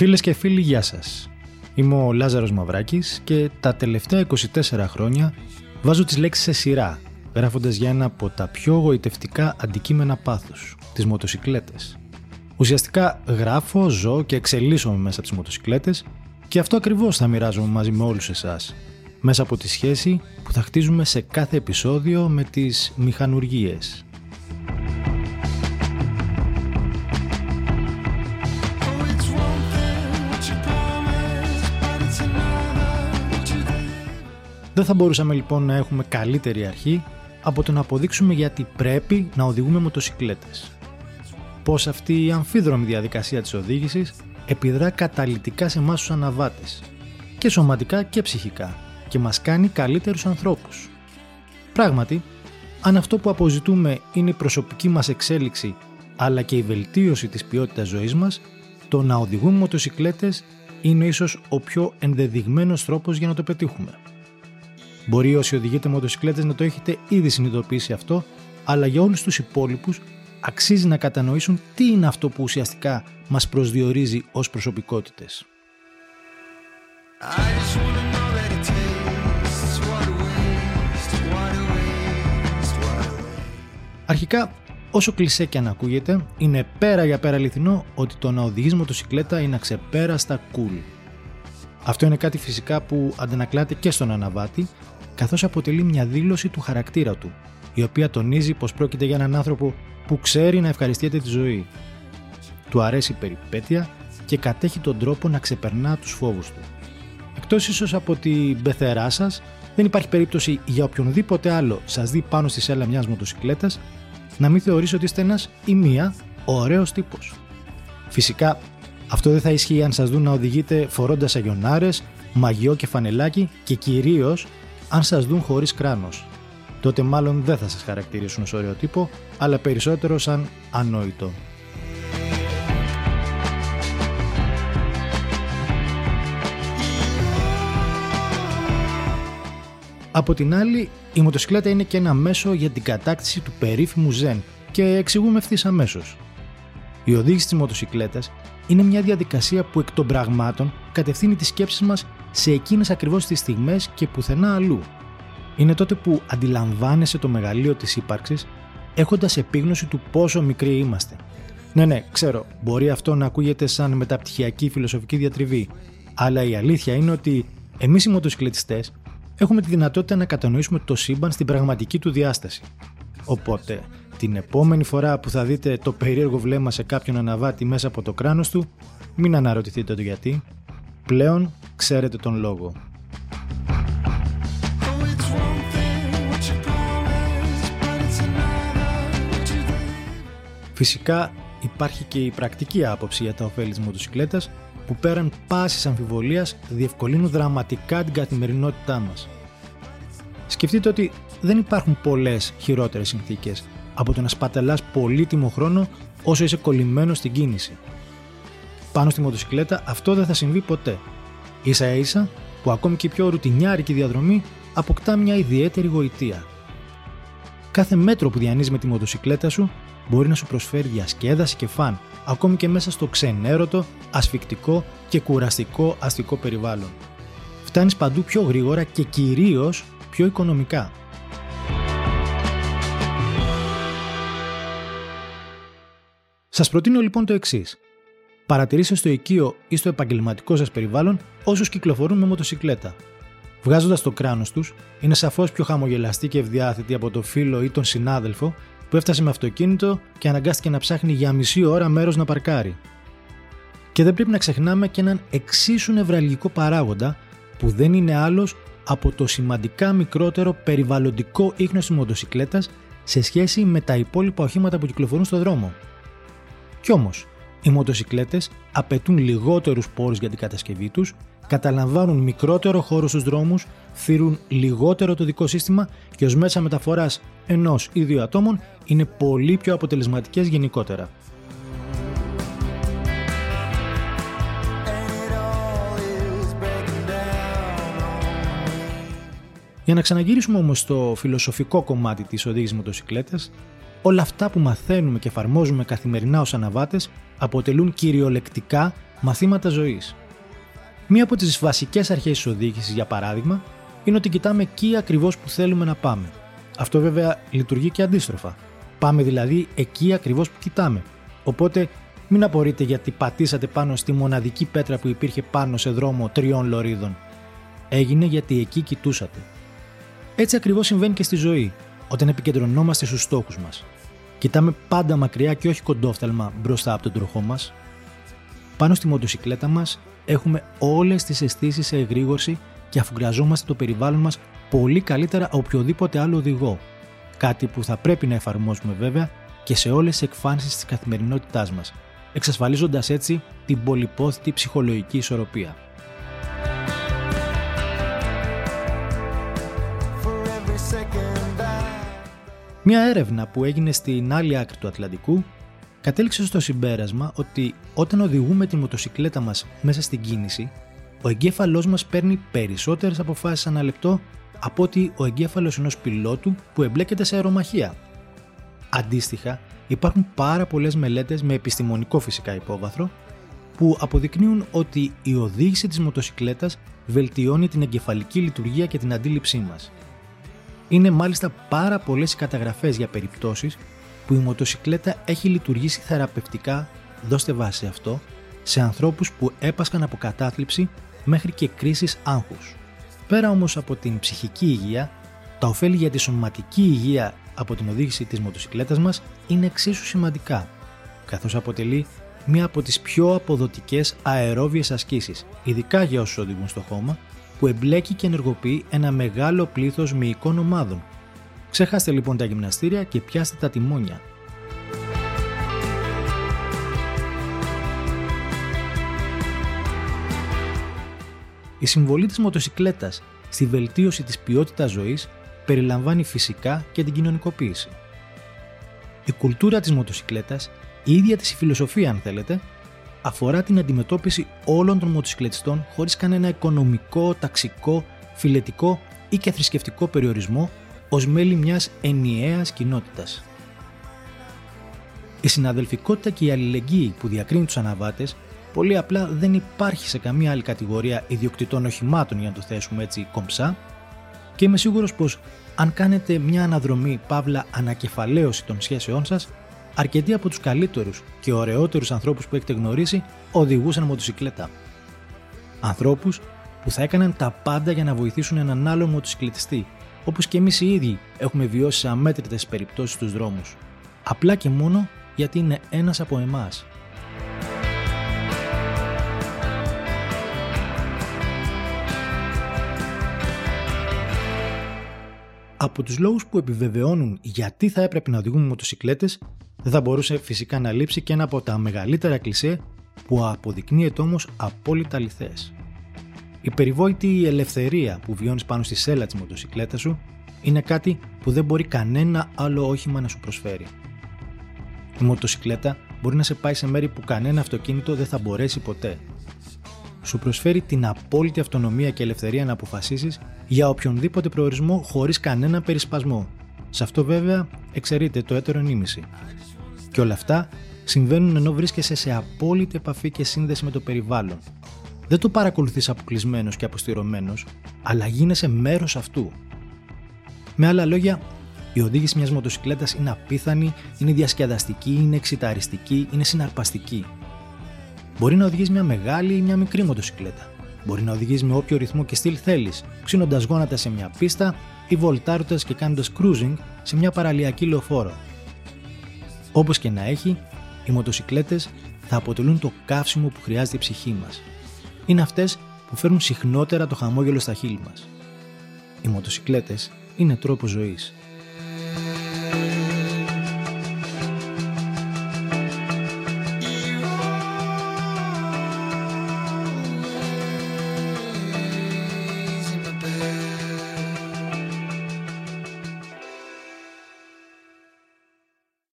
Φίλες και φίλοι, γεια σας. Είμαι ο Λάζαρος Μαυράκης και τα τελευταία 24 χρόνια βάζω τις λέξεις σε σειρά, γράφοντας για ένα από τα πιο γοητευτικά αντικείμενα πάθους, τις μοτοσυκλέτες. Ουσιαστικά γράφω, ζω και εξελίσσομαι μέσα από τις μοτοσυκλέτες και αυτό ακριβώς θα μοιράζομαι μαζί με όλους εσάς, μέσα από τη σχέση που θα χτίζουμε σε κάθε επεισόδιο με τις μηχανουργίες. Δεν θα μπορούσαμε λοιπόν να έχουμε καλύτερη αρχή από το να αποδείξουμε γιατί πρέπει να οδηγούμε μοτοσυκλέτες. Πώς αυτή η αμφίδρομη διαδικασία της οδήγησης επιδρά καταλητικά σε εμάς τους αναβάτες, και σωματικά και ψυχικά, και μας κάνει καλύτερους ανθρώπους. Πράγματι, αν αυτό που αποζητούμε είναι η προσωπική μας εξέλιξη αλλά και η βελτίωση της ποιότητας ζωής μας, το να οδηγούμε μοτοσυκλέτες είναι ίσως ο πιο ενδεδειγμένος τρόπος για να το πετύχουμε. Μπορεί όσοι οδηγείτε μοτοσυκλέτες να το έχετε ήδη συνειδητοποιήσει αυτό, αλλά για όλους τους υπόλοιπους αξίζει να κατανοήσουν τι είναι αυτό που ουσιαστικά μας προσδιορίζει ως προσωπικότητες. Αρχικά, όσο κλεισέ και αν ακούγεται, είναι πέρα για πέρα αληθινό ότι το να οδηγείς μοτοσυκλέτα είναι αξεπέραστα cool. Αυτό είναι κάτι φυσικά που αντανακλάται και στον αναβάτη, καθώς αποτελεί μια δήλωση του χαρακτήρα του, η οποία τονίζει πως πρόκειται για έναν άνθρωπο που ξέρει να ευχαριστιέται τη ζωή. Του αρέσει η περιπέτεια και κατέχει τον τρόπο να ξεπερνά τους φόβους του. Εκτός ίσως από την πεθερά σας, δεν υπάρχει περίπτωση για οποιονδήποτε άλλο σας δει πάνω στη σέλα μιας μοτοσυκλέτας να μην θεωρήσει ότι είστε ένας ή μία ωραίος τύπος. Φυσικά αυτό δεν θα ισχύει αν σας δουν να οδηγείτε φορώντας αγιονάρες, μαγιό και φανελάκι και κυρίως αν σας δουν χωρίς κράνος. Τότε μάλλον δεν θα σας χαρακτηρίσουν ως ωραίο τύπο, αλλά περισσότερο σαν ανόητο. Από την άλλη, η μοτοσυκλέτα είναι και ένα μέσο για την κατάκτηση του περίφημου ζεν και εξηγούμε ευθύς αμέσως. Η οδήγηση τη μοτοσυκλέτα είναι μια διαδικασία που εκ των πραγμάτων κατευθύνει τις σκέψεις μας σε εκείνες ακριβώς τις στιγμές και πουθενά αλλού. Είναι τότε που αντιλαμβάνεσαι το μεγαλείο της ύπαρξης έχοντας επίγνωση του πόσο μικροί είμαστε. Ναι, ναι, ξέρω, μπορεί αυτό να ακούγεται σαν μεταπτυχιακή φιλοσοφική διατριβή, αλλά η αλήθεια είναι ότι εμείς οι μοτοσυκλετιστές έχουμε τη δυνατότητα να κατανοήσουμε το σύμπαν στην πραγματική του διάσταση. Οπότε, την επόμενη φορά που θα δείτε το περίεργο βλέμμα σε κάποιον αναβάτη μέσα από το κράνος του, μην αναρωτηθείτε το γιατί. Πλέον ξέρετε τον λόγο. Φυσικά υπάρχει και η πρακτική άποψη για τα ωφέλη της μοτοσυκλέτας που πέραν πάσης αμφιβολίας διευκολύνουν δραματικά την καθημερινότητά μας. Σκεφτείτε ότι δεν υπάρχουν πολλές χειρότερες συνθήκες από το να σπαταλάς πολύτιμο χρόνο όσο είσαι κολλημένος στην κίνηση. Πάνω στη μοτοσυκλέτα αυτό δεν θα συμβεί ποτέ. Ίσα ίσα που ακόμη και η πιο ρουτινιάρικη διαδρομή αποκτά μια ιδιαίτερη γοητεία. Κάθε μέτρο που διανύεις με τη μοτοσυκλέτα σου μπορεί να σου προσφέρει διασκέδαση και φαν, ακόμη και μέσα στο ξενέρωτο, ασφικτικό και κουραστικό αστικό περιβάλλον. Φτάνεις παντού πιο γρήγορα και κυρίως πιο οικονομικά. Σας προτείνω λοιπόν το εξής. Παρατηρήστε στο οικείο ή στο επαγγελματικό σας περιβάλλον όσους κυκλοφορούν με μοτοσυκλέτα. Βγάζοντας το κράνος τους, είναι σαφώς πιο χαμογελαστή και ευδιάθετη από το φίλο ή τον συνάδελφο που έφτασε με αυτοκίνητο και αναγκάστηκε να ψάχνει για μισή ώρα μέρος να παρκάρει. Και δεν πρέπει να ξεχνάμε και έναν εξίσου νευραλγικό παράγοντα που δεν είναι άλλος από το σημαντικά μικρότερο περιβαλλοντικό ίχνος της μοτοσυκλέτας σε σχέση με τα υπόλοιπα οχήματα που κυκλοφορούν στο δρόμο. Κι όμως, οι μοτοσυκλέτες απαιτούν λιγότερους πόρους για την κατασκευή τους, καταλαμβάνουν μικρότερο χώρο στους δρόμους, θύρουν λιγότερο το δικό σύστημα και ως μέσα μεταφοράς ενός ή δύο ατόμων είναι πολύ πιο αποτελεσματικές γενικότερα. Για να ξαναγυρίσουμε όμως στο φιλοσοφικό κομμάτι της οδήγησης μοτοσυκλέτας, όλα αυτά που μαθαίνουμε και εφαρμόζουμε καθημερινά ως αναβάτες αποτελούν κυριολεκτικά μαθήματα ζωής. Μία από τις βασικές αρχές της οδήγησης, για παράδειγμα, είναι ότι κοιτάμε εκεί ακριβώς που θέλουμε να πάμε. Αυτό βέβαια λειτουργεί και αντίστροφα. Πάμε δηλαδή εκεί ακριβώς που κοιτάμε. Οπότε μην απορείτε γιατί πατήσατε πάνω στη μοναδική πέτρα που υπήρχε πάνω σε δρόμο τριών λωρίδων. Έγινε γιατί εκεί κοιτούσατε. Έτσι ακριβώς συμβαίνει και στη ζωή, όταν επικεντρωνόμαστε στους στόχους μας. Κοιτάμε πάντα μακριά και όχι κοντόφθαλμα μπροστά από τον τροχό μας. Πάνω στη μοτοσυκλέτα μας έχουμε όλες τις αισθήσεις σε εγρήγορση και αφουγκραζόμαστε το περιβάλλον μας πολύ καλύτερα από οποιοδήποτε άλλο οδηγό. Κάτι που θα πρέπει να εφαρμόσουμε βέβαια και σε όλες τις εκφάνσεις της καθημερινότητάς μας, εξασφαλίζοντας έτσι την πολυπόθητη ψυχολογική ισορροπία. Μια έρευνα που έγινε στην άλλη άκρη του Ατλαντικού κατέληξε στο συμπέρασμα ότι όταν οδηγούμε τη μοτοσυκλέτα μας μέσα στην κίνηση, ο εγκέφαλός μας παίρνει περισσότερες αποφάσεις ανά λεπτό από ότι ο εγκέφαλος ενός πιλότου που εμπλέκεται σε αερομαχία. Αντίστοιχα, υπάρχουν πάρα πολλές μελέτες με επιστημονικό φυσικά υπόβαθρο που αποδεικνύουν ότι η οδήγηση της μοτοσυκλέτας βελτιώνει την εγκεφαλική λειτουργία και την αντίληψή μας. Είναι μάλιστα πάρα πολλές οι καταγραφές για περιπτώσεις που η μοτοσυκλέτα έχει λειτουργήσει θεραπευτικά, δώστε βάση αυτό, σε ανθρώπους που έπασκαν από κατάθλιψη μέχρι και κρίσεις άγχους. Πέρα όμως από την ψυχική υγεία, τα ωφέλη για τη σωματική υγεία από την οδήγηση της μοτοσυκλέτας μας είναι εξίσου σημαντικά, καθώς αποτελεί μία από τις πιο αποδοτικές αερόβιες ασκήσεις, ειδικά για όσους οδηγούν στο χώμα, που εμπλέκει και ενεργοποιεί ένα μεγάλο πλήθος μυϊκών ομάδων. Ξεχάστε λοιπόν τα γυμναστήρια και πιάστε τα τιμόνια. Η συμβολή της μοτοσυκλέτας στη βελτίωση της ποιότητας ζωής περιλαμβάνει φυσικά και την κοινωνικοποίηση. Η κουλτούρα της μοτοσυκλέτας, η ίδια της η φιλοσοφία αν θέλετε, αφορά την αντιμετώπιση όλων των μοτοσυκλετιστών χωρίς κανένα οικονομικό, ταξικό, φιλετικό ή και θρησκευτικό περιορισμό ως μέλη μιας ενιαίας κοινότητας. Η συναδελφικότητα και η αλληλεγγύη που διακρίνει τους αναβάτες πολύ απλά δεν υπάρχει σε καμία άλλη κατηγορία ιδιοκτητών οχημάτων για να το θέσουμε έτσι κομψά και είμαι σίγουρος πως αν κάνετε μια αναδρομή παύλα ανακεφαλαίωση των σχέσεών σας αρκετοί από τους καλύτερους και ωραιότερους ανθρώπους που έχετε γνωρίσει οδηγούσαν μοτοσυκλέτα. Ανθρώπους που θα έκαναν τα πάντα για να βοηθήσουν έναν άλλο μοτοσυκλετιστή, όπως και εμείς οι ίδιοι έχουμε βιώσει σε αμέτρητες περιπτώσεις στους δρόμους. Απλά και μόνο γιατί είναι ένας από εμάς. Από τους λόγους που επιβεβαιώνουν γιατί θα έπρεπε να οδηγούμε μοτοσυκλέτες δεν θα μπορούσε φυσικά να λείψει και ένα από τα μεγαλύτερα κλισέ που αποδεικνύεται όμως απόλυτα αληθές. Η περιβόητη ελευθερία που βιώνεις πάνω στη σέλα της μοτοσυκλέτας σου είναι κάτι που δεν μπορεί κανένα άλλο όχημα να σου προσφέρει. Η μοτοσυκλέτα μπορεί να σε πάει σε μέρη που κανένα αυτοκίνητο δεν θα μπορέσει ποτέ. Σου προσφέρει την απόλυτη αυτονομία και ελευθερία να αποφασίσεις για οποιονδήποτε προορισμό χωρίς κανένα περισπασμό. Σε αυτό βέβαια εξαιρείται το έτερο νήμιση. Και όλα αυτά συμβαίνουν ενώ βρίσκεσαι σε απόλυτη επαφή και σύνδεση με το περιβάλλον. Δεν το παρακολουθείς αποκλεισμένος και αποστηρωμένος, αλλά γίνεσαι μέρος αυτού. Με άλλα λόγια, η οδήγηση μιας μοτοσυκλέτας είναι απίθανη, είναι διασκεδαστική, είναι εξηταριστική, είναι συναρπαστική. Μπορεί να οδηγείς μια μεγάλη ή μια μικρή μοτοσυκλέτα. Μπορεί να οδηγείς με όποιο ρυθμό και στυλ θέλεις, ξύνοντας γόνατα σε μια πίστα ή βολτάροντας και κάνοντας cruising σε μια παραλιακή λεωφόρο. Όπως και να έχει, οι μοτοσυκλέτες θα αποτελούν το καύσιμο που χρειάζεται η ψυχή μας. Είναι αυτές που φέρνουν συχνότερα το χαμόγελο στα χείλη μας. Οι μοτοσυκλέτες είναι τρόπο ζωής.